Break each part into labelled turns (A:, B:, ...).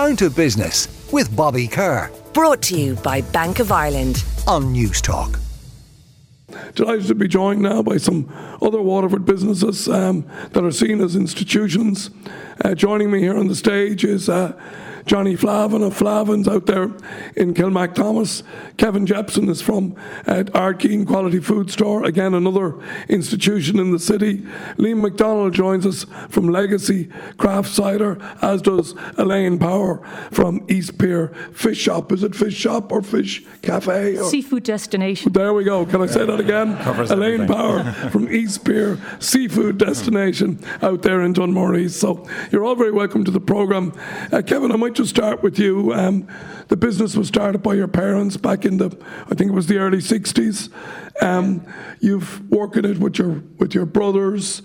A: Down to Business with Bobby Kerr.
B: Brought to you by Bank of Ireland
A: on Newstalk.
C: Delighted to be joined now by some other Waterford businesses um, that are seen as institutions. Uh, joining me here on the stage is uh, Johnny Flahavan of Flahavan's out there in Kilmacthomas. Kevin Jepsen is from uh, Ardkeen Quality Food Store, again another institution in the city. Liam McDonnell joins us from Legacy Craft Cider, as does Elaine Power from East Pier Fish Shop. Is it Fish Shop or Fish Cafe? Or?
D: Seafood destination.
C: There we go. Can I say that again? Elaine Power from East Pier Seafood Destination out there in Dunmore East. So you're all very welcome to the programme. Uh, Kevin, I might just start with you. Um, the business was started by your parents back in the, I think it was the early '60s. Um, you've worked in it with your with your brothers.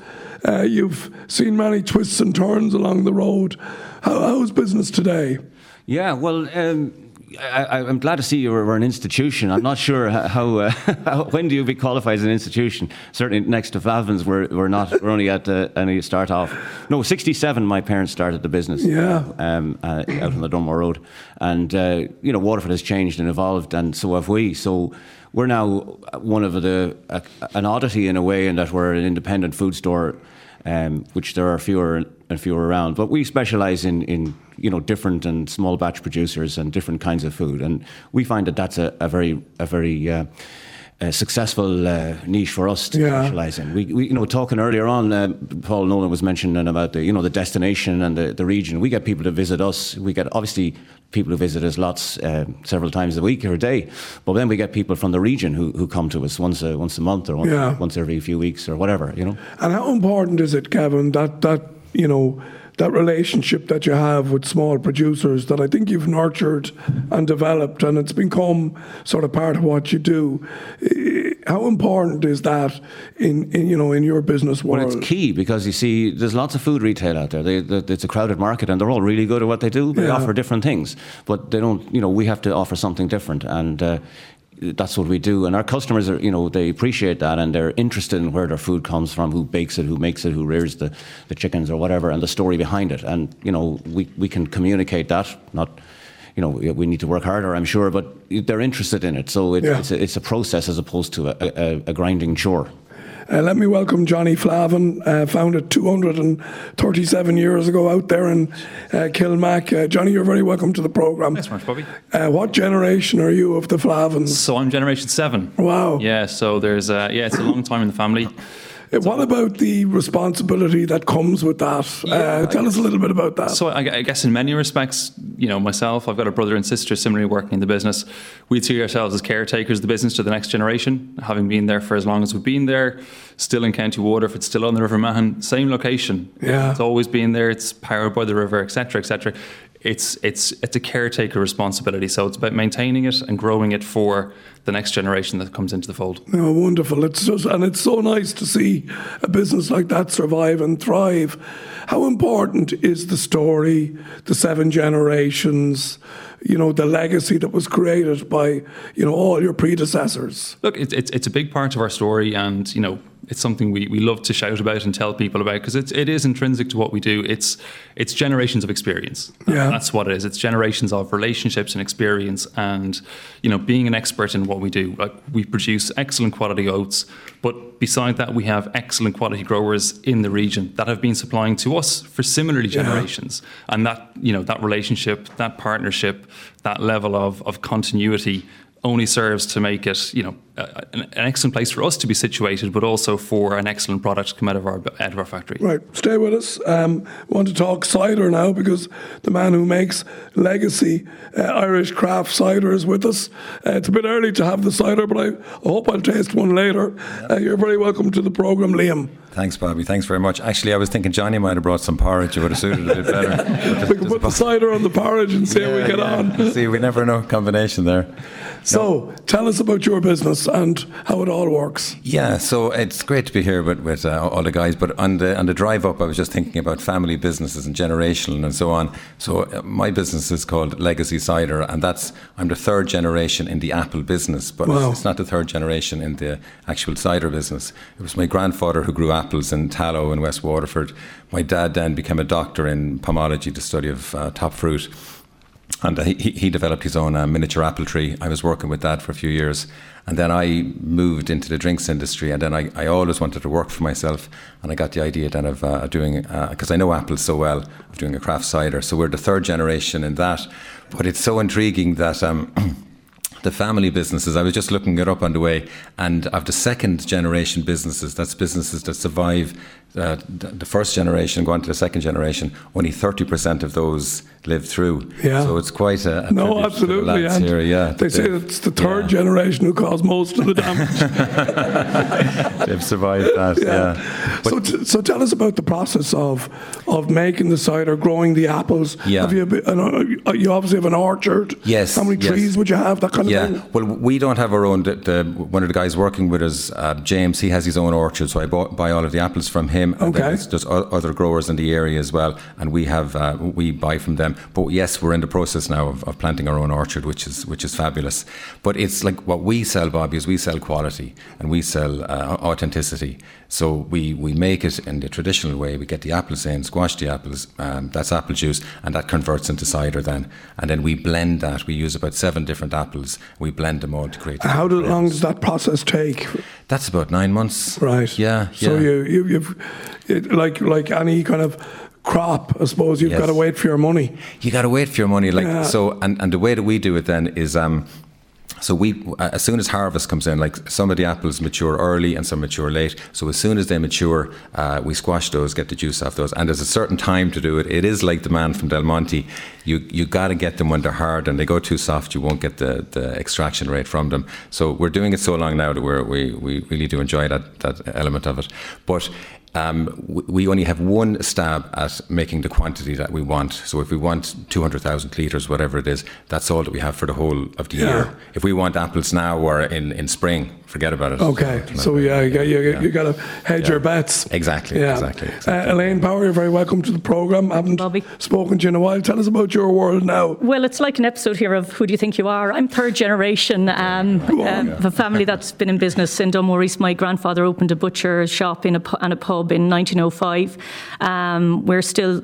C: Uh, you've seen many twists and turns along the road. How, how's business today?
E: Yeah, well. Um I, am glad to see you were an institution. I'm not sure how, uh, how, when do you be qualified as an institution. Certainly next to Flahavan's, we're, we're not. We're only at uh, any start off. No, 67. My parents started the business.
C: Yeah.
E: Um, uh, out on the Dunmore Road, and uh, you know Waterford has changed and evolved, and so have we. So we're now one of the an oddity in a way, in that we're an independent food store um, which there are fewer and fewer around. But we specialise in, in you know different and small batch producers and different kinds of food, and we find that that's a, a very a very uh, a successful uh, niche for us to
C: yeah.
E: specialise in. We, we, you know, talking earlier on, uh, Paul Nolan was mentioning about the, you know, the destination and the, the region. We get people to visit us. We get obviously people who visit us lots, uh, several times a week or a day. But then we get people from the region who, who come to us once a, once a month or once,
C: yeah.
E: once every few weeks or whatever. You know.
C: And how important is it, Kevin, that that you know? That relationship that you have with small producers that I think you've nurtured and developed, and it's become sort of part of what you do. How important is that in, in you know in your business world?
E: Well, it's key because you see, there's lots of food retail out there. They, they, it's a crowded market, and they're all really good at what they do. They
C: yeah.
E: offer different things, but they don't. You know, we have to offer something different, and uh, that's what we do. And our customers are, you know, they appreciate that and they're interested in where their food comes from, who bakes it, who makes it, who rears the, the chickens or whatever, and the story behind it. And, you know, we, we can communicate that, not, you know, we need to work harder, I'm sure, but they're interested in it. So it,
C: yeah.
E: it's, a, it's a process as opposed to a, a, a grinding chore.
C: Uh, let me welcome Johnny Flahavan, uh, founded 237 years ago out there in uh, Kilmac. Uh, Johnny, you're very welcome to the programme.
F: Thanks much, Bobby.
C: Uh, what generation are you of the Flahavans?
F: So I'm generation seven.
C: Wow.
F: Yeah, so there's, uh, yeah, it's a long time in the family.
C: What about the responsibility that comes with that?
F: Yeah,
C: uh, tell us a little bit about that.
F: So I, I, guess in many respects, you know, myself, I've got a brother and sister similarly working in the business. We see ourselves as caretakers of the business to the next generation, having been there for as long as we've been there, still in County Waterford, it's still on the River Mahon, same location.
C: Yeah.
F: It's always been there, it's powered by the river, etc., etc. It's, it's, it's a caretaker responsibility. So it's about maintaining it and growing it for the next generation that comes into the fold.
C: Oh, wonderful! It's just, and it's so nice to see a business like that survive and thrive. How important is the story, the seven generations, you know, the legacy that was created by you know all your predecessors?
F: Look, it's it's, it's a big part of our story, and you know, it's something we, we love to shout about and tell people about because it's it is intrinsic to what we do. It's it's generations of experience.
C: Yeah.
F: that's what it is. It's generations of relationships and experience, and you know, being an expert in what we do. Like we produce excellent quality oats, but beside that, we have excellent quality growers in the region that have been supplying to us for similarly generations, yeah. and that you know that relationship, that partnership, that level of of continuity only serves to make it, you know, an, an, excellent place for us to be situated, but also for an excellent product to come out of our out of our factory.
C: Right, stay with us. Um, want to talk cider now because the man who makes legacy uh, Irish craft cider is with us. Uh, it's a bit early to have the cider, but I, I hope I'll taste one later. Uh, you're very welcome to the program, Liam.
G: Thanks, Bobby. Thanks very much. Actually, I was thinking Johnny might have brought some porridge. It would have suited a bit better.
C: we can put the cider on the porridge and see yeah, how we get
G: yeah.
C: on.
G: see, we never know combination there.
C: So, tell us about your business and how it all works.
G: Yeah, so it's great to be here with, with uh, all the guys. But on the on the drive up, I was just thinking about family businesses and generational and so on. So uh, my business is called Legacy Cider, and that's I'm the third generation in the apple business, but
C: wow.
G: it's, it's not the third generation in the actual cider business. It was my grandfather who grew apples in Tallow in West Waterford. My dad then became a doctor in pomology, the study of uh, top fruit. And he, he developed his own uh, miniature apple tree. I was working with that for a few years. And then I moved into the drinks industry. And then I, I always wanted to work for myself. And I got the idea then of uh, doing, because uh, I know apples so well, of doing a craft cider. So we're the third generation in that. But it's so intriguing that. Um, the family businesses. I was just looking it up on the way, and of the second generation businesses, that's businesses that survive uh, the first generation, go on to the second generation. Only thirty percent of those lived through.
C: Yeah.
G: So it's quite a, a
C: no, absolutely.
G: The here, yeah,
C: they say it's the third yeah. generation who caused most of the damage.
G: They've survived that. Yeah.
C: yeah. So, t- so tell us about the process of of making the cider, growing the apples.
G: Yeah.
C: Have you, uh, you obviously have an orchard.
G: Yes.
C: How many
G: yes.
C: trees would you have? That kind
G: yeah.
C: of thing.
G: Well, we don't have our own. The, the, one of the guys working with us, uh, James, he has his own orchard, so I bought, buy all of the apples from him.
C: Okay.
G: there's other growers in the area as well, and we have uh, we buy from them. But yes, we're in the process now of, of, planting our own orchard, which is which is fabulous. But it's like what we sell, Bobby, is we sell quality and we sell uh, authenticity. So we, we make it in the traditional way. We get the apples in, squash the apples. Um, that's apple juice, and that converts into cider then. And then we blend that. We use about seven different apples. We blend them all to create.
C: How long does that process take?
G: That's about nine months.
C: Right.
G: Yeah.
C: So
G: yeah.
C: you, you you've it, like like any kind of crop, I suppose you've yes. got to wait for your money.
G: You got to wait for your money, like yeah. so. And, and the way that we do it then is, um, so we as soon as harvest comes in, like some of the apples mature early and some mature late. So as soon as they mature, uh, we squash those, get the juice off those, and there's a certain time to do it. It is like the man from Del Monte. You you got to get them when they're hard, and they go too soft, you won't get the, the extraction rate from them. So we're doing it so long now that we we we really do enjoy that that element of it. But um, we only have one stab at making the quantity that we want. So if we want 200,000 litres, whatever it is, that's all that we have for the whole of the yeah. year. If we want apples now or in, in spring, forget about it.
C: Okay, so yeah, you, you, yeah. you got to hedge
G: yeah.
C: your bets.
G: Exactly, yeah. exactly. exactly.
C: Uh, Elaine Power, you're very welcome to the programme. I haven't
D: Bobby.
C: spoken to you in a while. Tell us about your world now.
D: Well, it's like an episode here of Who Do You Think You Are? I'm third generation um, um, of a family that's been in business in Dunmore East. My grandfather opened a butcher shop in a, and a pub in 1905. Um, we're still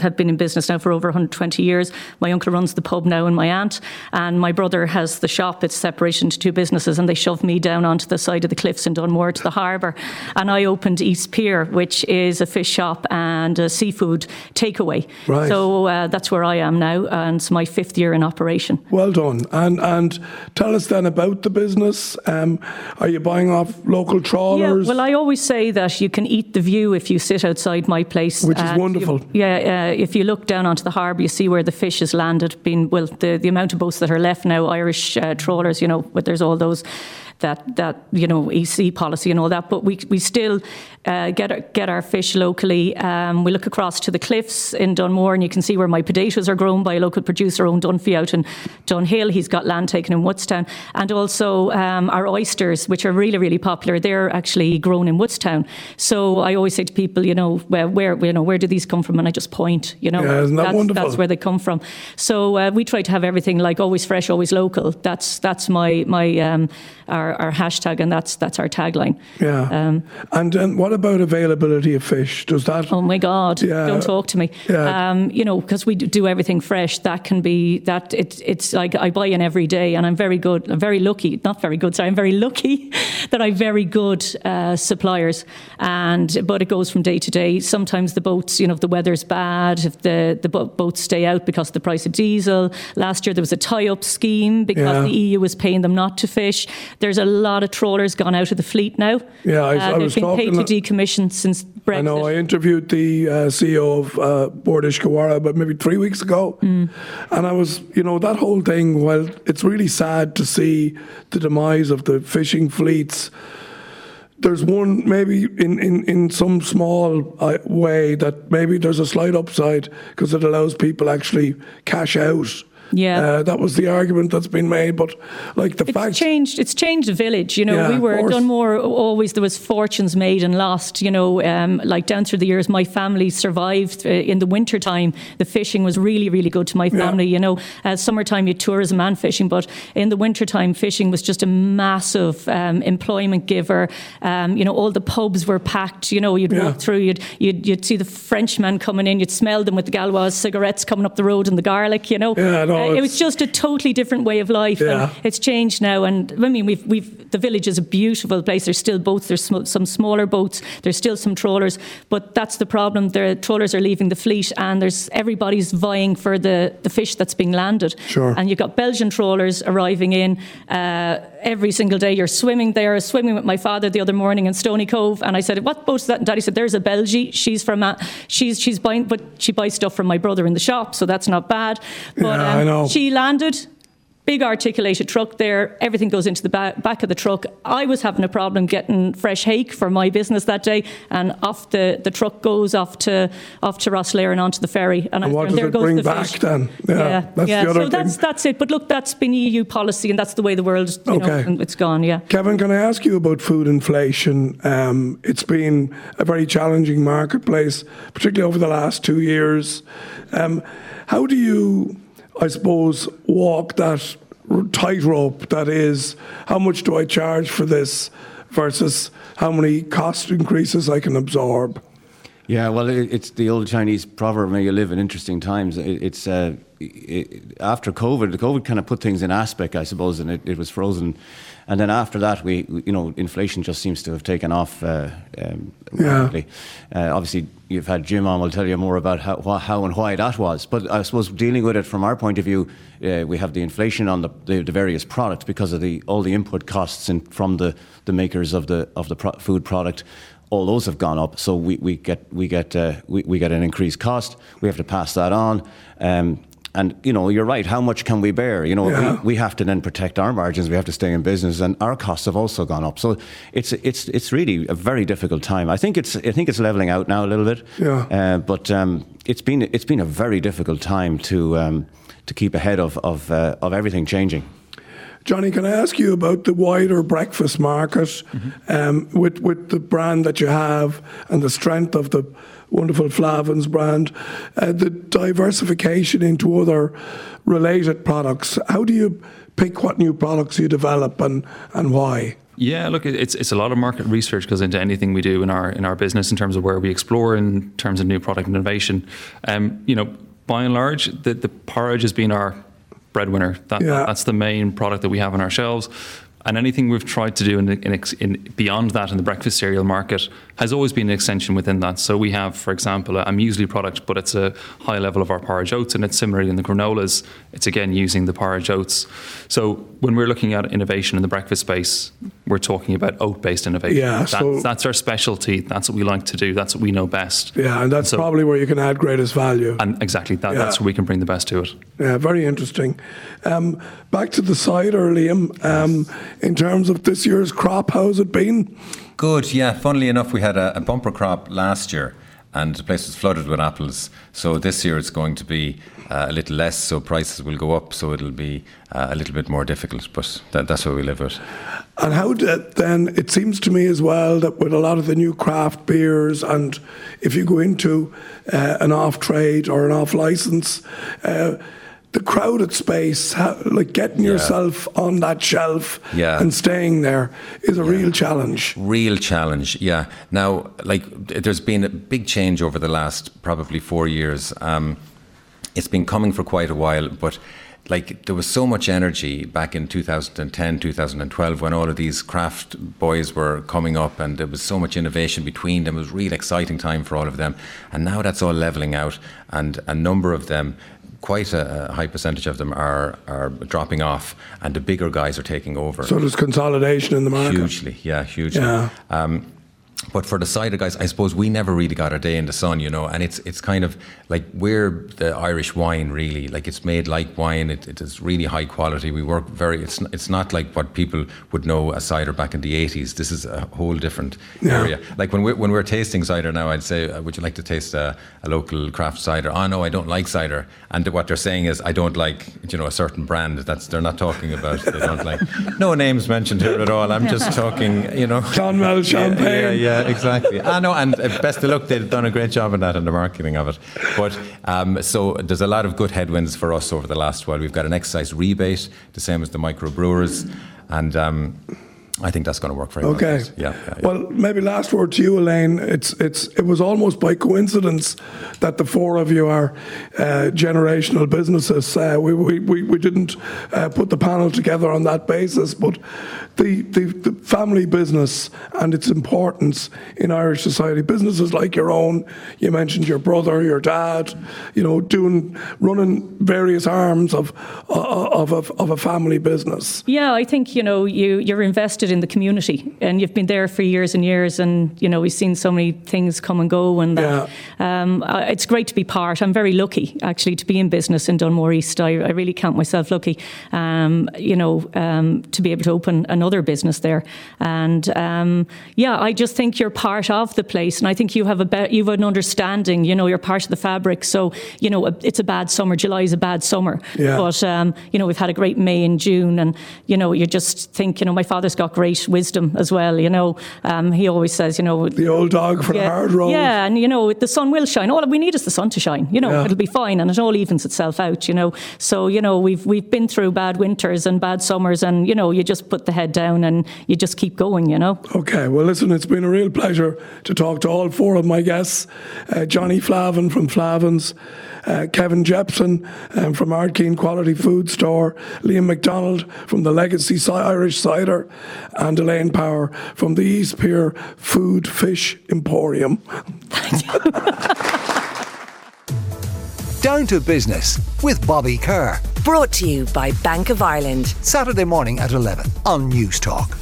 D: have been in business now for over 120 years. My uncle runs the pub now, and my aunt, and my brother has the shop. It's separated into two businesses, and they shoved me down onto the side of the cliffs in Dunmore to the harbour, and I opened East Pier, which is a fish shop and a seafood takeaway.
C: Right.
D: So uh, that's where I am now, and it's my fifth year in operation.
C: Well done, and and tell us then about the business. Um, are you buying off local trawlers?
D: Yeah, well, I always say that you can eat the view if you sit outside my place,
C: which is wonderful.
D: You, yeah uh, if you look down onto the harbour, you see where the fish has landed. Been well, the, the amount of boats that are left now, Irish uh, trawlers, you know, but there's all those that that you know EC policy and all that. But we we still uh, get our, get our fish locally. Um, we look across to the cliffs in Dunmore, and you can see where my potatoes are grown by a local producer, own Dunphy out in Dunhill. He's got land taken in Woodstown, and also um, our oysters, which are really really popular. They're actually grown in Woodstown. So I always say to people, you know, where, where you know where do these come from, and I just point, you know,
C: yeah, that
D: that's,
C: wonderful?
D: that's where they come from. So uh, we try to have everything like always fresh, always local. That's that's my my um, our, our hashtag, and that's that's our tagline.
C: Yeah. Um, and then what about availability of fish? Does that?
D: Oh my God!
C: Yeah.
D: Don't talk to me.
C: Yeah.
D: Um, you know, because we do everything fresh. That can be that. It, it's like I buy in every day, and I'm very good. I'm very lucky. Not very good. Sorry, I'm very lucky that I have very good uh, suppliers. And but it goes from day to day. Sometimes the boats, you know, if the weather's bad, if the the boats stay out because of the price of diesel. Last year there was a tie-up scheme because
C: Yeah.
D: the EU was paying them not to fish. There's a lot of trawlers gone out of the fleet now.
C: Yeah, I- I
D: they've
C: was
D: been paid
C: talking-
D: to decommission since Brexit.
C: I know. I interviewed the uh, CEO of uh, Bord Iascaigh Mhara about maybe three weeks ago,
D: Mm.
C: and I was, you know, that whole thing. Well, it's really sad to see the demise of the fishing fleets. There's one maybe in, in, in some small uh, way that maybe there's a slight upside because it allows people actually cash out.
D: Yeah.
C: uh, that was the argument that's been made. But like the
D: It's
C: fact,
D: changed. It's changed the village. You know,
C: Yeah,
D: we were. Dunmore. Always there was fortunes made and lost. You know, um, like down through the years, my family survived uh, in the winter time. The fishing was really, really good to my family. You know, uh, summertime you had tourism and fishing, but in the winter time, fishing was just a massive um, employment giver. Um, you know, all the pubs were packed. You know, you'd
C: Yeah.
D: walk through, you'd, you'd you'd see the Frenchmen coming in, you'd smell them with the Gauloises cigarettes coming up the road and the garlic. You know,
C: Yeah, no, know,
D: it was just a totally different way of life.
C: Yeah.
D: It's changed now. And I mean, we've, we've, the village is a beautiful place. There's still boats, there's sm- some smaller boats, there's still some trawlers, but that's the problem. The trawlers are leaving the fleet and there's everybody's vying for the, the fish that's being landed.
C: Sure.
D: And you've got Belgian trawlers arriving in uh, every single day. You're swimming there, swimming with my father the other morning in Stony Cove. And I said, What boat is that? And Daddy said, There's a Belgie. She's from, uh, she's, she's buying, but she buys stuff from my brother in the shop, so that's not bad. But um,
C: Yeah, I know.
D: she landed. Big articulated truck there. Everything goes into the back, back of the truck. I was having a problem getting fresh hake for my business that day, and off the, the truck goes off to off to Rosslare and onto the ferry. And, I-
C: what does
D: there
C: it
D: goes
C: bring
D: the
C: back
D: fish.
C: then? Yeah, that's the other
D: so that's
C: thing.
D: that's it. But look, that's been EU policy, and that's the way the world, you know,
C: Okay.
D: and it's gone. Yeah.
C: Kevin, can I ask you about food inflation? Um, it's been a very challenging marketplace, particularly over the last two years. Um, how do you, I suppose, walk that tightrope that is how much do I charge for this versus how many cost increases I can absorb?
E: Yeah, well, it's the old Chinese proverb, may you live in interesting times. It's uh, it, after COVID, the COVID kind of put things in aspect, I suppose, and it, it was frozen. And then after that, we, we- you know, inflation just seems to have taken off uh, um,
C: Yeah.
E: Uh, obviously, you've had Jim on, We'll tell you more about how, how and why that was. But I suppose dealing with it from our point of view, uh, we have the inflation on the, the, the various products because of the all the input costs in, from the, the makers of the of the pro- food product all those have gone up. So we, we get we get uh, we, we get an increased cost. We have to pass that on. Um, and you know, you're right. How much can we bear? You know,
C: Yeah.
E: we, we have to then protect our margins. We have to stay in business, and our costs have also gone up. So it's it's it's really a very difficult time. I think it's I think it's leveling out now a little bit.
C: Yeah.
E: Uh, but um, it's been it's been a very difficult time to um, to keep ahead of of uh, of everything changing.
C: Johnny, can I ask you about the wider breakfast market um, with with the brand that you have and the strength of the wonderful Flahavan's brand, uh, the diversification into other related products? How do you pick what new products you develop and, and why?
F: Yeah, look, it's it's a lot of market research goes into anything we do in our in our business in terms of where we explore in terms of new product innovation. Um, you know, by and large, the the porridge has been our breadwinner. That,
C: Yeah.
F: that's the main product that we have on our shelves. And anything we've tried to do in, in, in beyond that in the breakfast cereal market has always been an extension within that. So we have, for example, a, a muesli product, but it's a high level of our porridge oats, and it's similarly in the granolas. It's again using the porridge oats. So when we're looking at innovation in the breakfast space, we're talking about oat-based innovation.
C: Yeah,
F: that's,
C: so-
F: that's our specialty. That's what we like to do. That's what we know best.
C: Yeah, and that's
F: So-
C: probably where you can add greatest value.
F: And exactly that, that's where we can bring the best to it.
C: Yeah, very interesting. Um, back to the cider, Liam. Um, in terms of this year's crop, how's it been?
G: Good, yeah. Funnily enough, we had a, a bumper crop last year and the place was flooded with apples. So this year it's going to be uh, a little less, so prices will go up, so it'll be uh, a little bit more difficult, but that, that's what we live with.
C: And how did, then it seems to me as well that with a lot of the new craft beers, and if you go into uh, an off trade or an off license, uh, the crowded space, how, like getting
G: Yeah.
C: yourself on that shelf
G: Yeah.
C: and staying there, is a real challenge.
G: Real challenge, yeah. Now, like, there's been a big change over the last probably four years. Um, it's been coming for quite a while, but like there was so much energy back in 2010, 2012 when all of these craft boys were coming up and there was so much innovation between them. It was a real exciting time for all of them. And now that's all leveling out and a number of them quite a, high percentage of them are, are dropping off and the bigger guys are taking over.
C: So there's consolidation in the market.
G: Hugely, yeah, hugely.
C: Yeah.
G: Um, but for the cider guys, I suppose we never really got a day in the sun, you know. And it's it's kind of like we're the Irish wine, really. Like it's made like wine. It, it is really high quality. We work very. It's it's not like what people would know as cider back in the eighties. This is a whole different
C: Yeah.
G: area. Like when we're when we're tasting cider now, I'd say, uh, would you like to taste a, a local craft cider? Oh no, I don't like cider. And what they're saying is, I don't like you know a certain brand. That's they're not talking about. They don't like. No names mentioned here at all. I'm just talking. You know.
C: Clonmel champagne.
G: Yeah, yeah, yeah, exactly. I know, and uh, best of luck. They've done a great job on that and the marketing of it. But um, so there's a lot of good headwinds for us over the last while. We've got an excise rebate, the same as the microbrewers, and. Um, I think that's going to work very
C: Okay.
G: well. Yeah, yeah, yeah.
C: Well, maybe last word to you, Elaine. It's it's it was almost by coincidence that the four of you are uh, generational businesses. Uh, we, we, we we didn't uh, put the panel together on that basis, but the, the the family business and its importance in Irish society. Businesses like your own. You mentioned your brother, your dad. You know, doing running various arms of of of, of a family business.
D: Yeah, I think you know you you're invested in the community, and you've been there for years and years, and you know we've seen so many things come and go, and that. Um, it's great to be part. I'm very lucky actually to be in business in Dunmore East. I, I really count myself lucky, um, you know, um, to be able to open another business there, and um, yeah, I just think you're part of the place, and I think you have a be- you have an understanding. You know, you're part of the fabric, so you know it's a bad summer. July is a bad summer,
C: Yeah.
D: but um, you know we've had a great May and June, and you know you just think you know my father's got great wisdom as well. You know, um, he always says you know
C: The old dog for the
D: yeah,
C: hard road.
D: yeah, and you know the sun will shine. All we need is the sun to shine. You know,
C: Yeah.
D: it'll be fine, and it all evens itself out. You know, so you know we've we've been through bad winters and bad summers, and you know you just put the head down and you just keep going. You know.
C: Okay, well, listen, it's been a real pleasure to talk to all four of my guests uh, Johnny Flahavan from Flahavan's, uh, Kevin Jepsen um, from Ardkeen Quality Food Store, Liam McDonnell from the Legacy Irish Cider, and Elaine Power from the East Pier Food Fish Emporium.
A: Down to business with Bobby Kerr.
B: Brought to you by Bank of Ireland.
A: Saturday morning at 11 on News Talk.